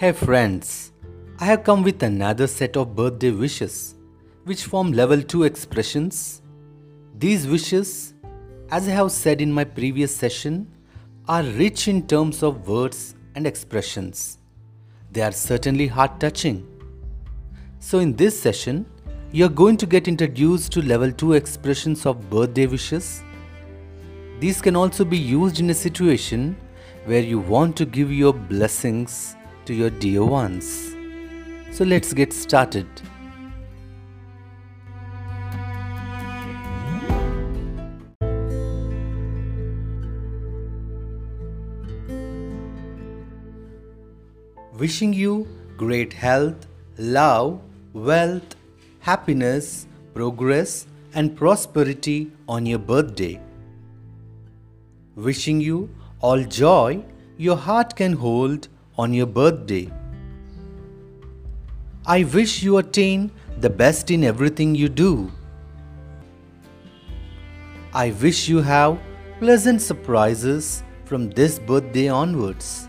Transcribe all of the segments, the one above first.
Hey friends, I have come with another set of birthday wishes, which form level 2 expressions. These wishes, as I have said in my previous session, are rich in terms of words and expressions. They are certainly heart touching. So, in this session, you are going to get introduced to level 2 expressions of birthday wishes. These can also be used in a situation where you want to give your blessings to your dear ones. So let's get started. Wishing you great health, love, wealth, happiness, progress, and prosperity on your birthday. Wishing you all joy your heart can hold on your birthday. I wish you attain the best in everything you do. I wish you have pleasant surprises from this birthday onwards.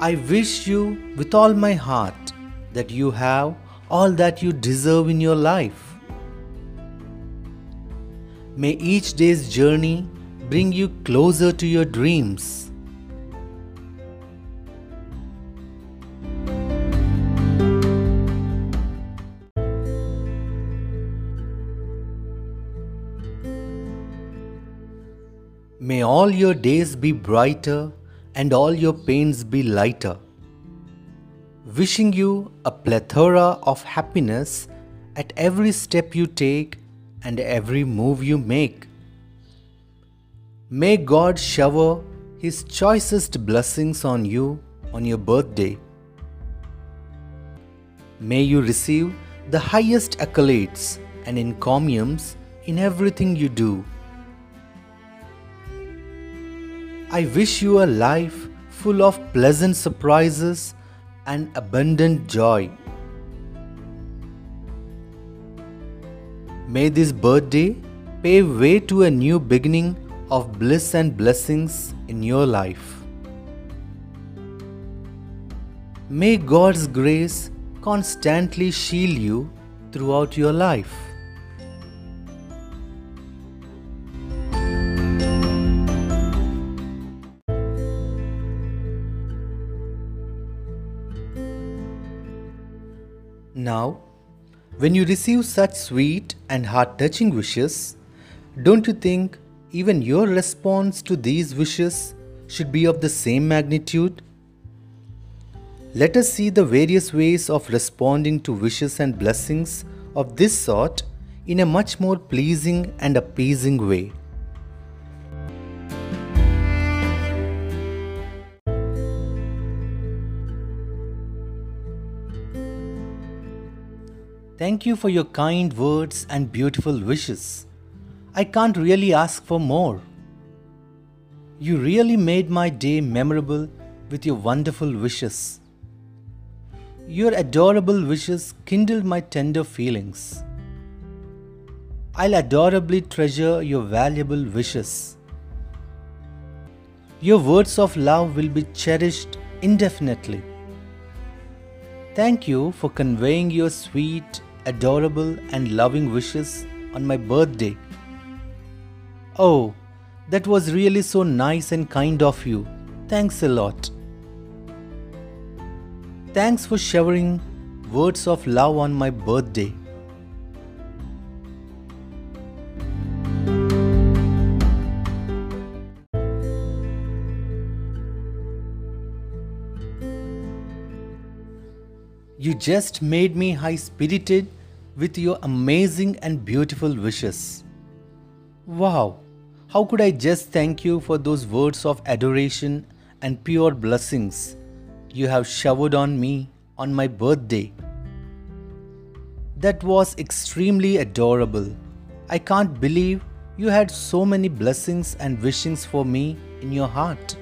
I wish you with all my heart that you have all that you deserve in your life. May each day's journey bring you closer to your dreams. May all your days be brighter and all your pains be lighter. Wishing you a plethora of happiness at every step you take and every move you make. May God shower His choicest blessings on you on your birthday. May you receive the highest accolades and encomiums in everything you do. I wish you a life full of pleasant surprises and abundant joy. May this birthday pave way to a new beginning of bliss and blessings in your life. May God's grace constantly shield you throughout your life. Now, when you receive such sweet and heart touching wishes, don't you think even your response to these wishes should be of the same magnitude? Let us see the various ways of responding to wishes and blessings of this sort in a much more pleasing and appeasing way. Thank you for your kind words and beautiful wishes. I can't really ask for more. You really made my day memorable with your wonderful wishes. Your adorable wishes kindled my tender feelings. I'll adorably treasure your valuable wishes. Your words of love will be cherished indefinitely. Thank you for conveying your sweet adorable and loving wishes on my birthday. Oh, that was really so nice and kind of you. Thanks a lot. Thanks for showering words of love on my birthday. You just made me high spirited with your amazing and beautiful wishes. Wow, how could I just thank you for those words of adoration and pure blessings you have showered on me on my birthday? That was extremely adorable. I can't believe you had so many blessings and wishings for me in your heart.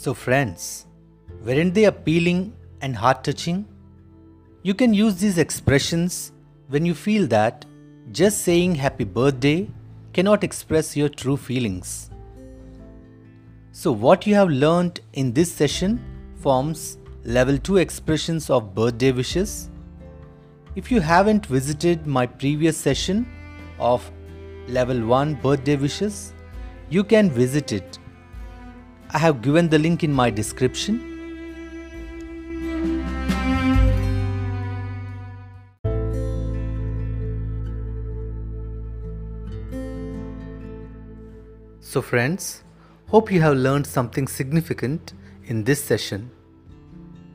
So, friends, weren't they appealing and heart touching? You can use these expressions when you feel that just saying happy birthday cannot express your true feelings. So, what you have learned in this session forms level 2 expressions of birthday wishes. If you haven't visited my previous session of level 1 birthday wishes, you can visit it. I have given the link in my description. So, friends, hope you have learned something significant in this session.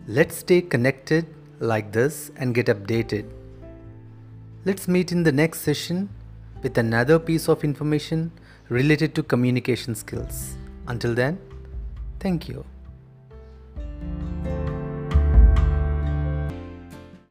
Let's stay connected like this and get updated. Let's meet in the next session with another piece of information related to communication skills. Until then, thank you.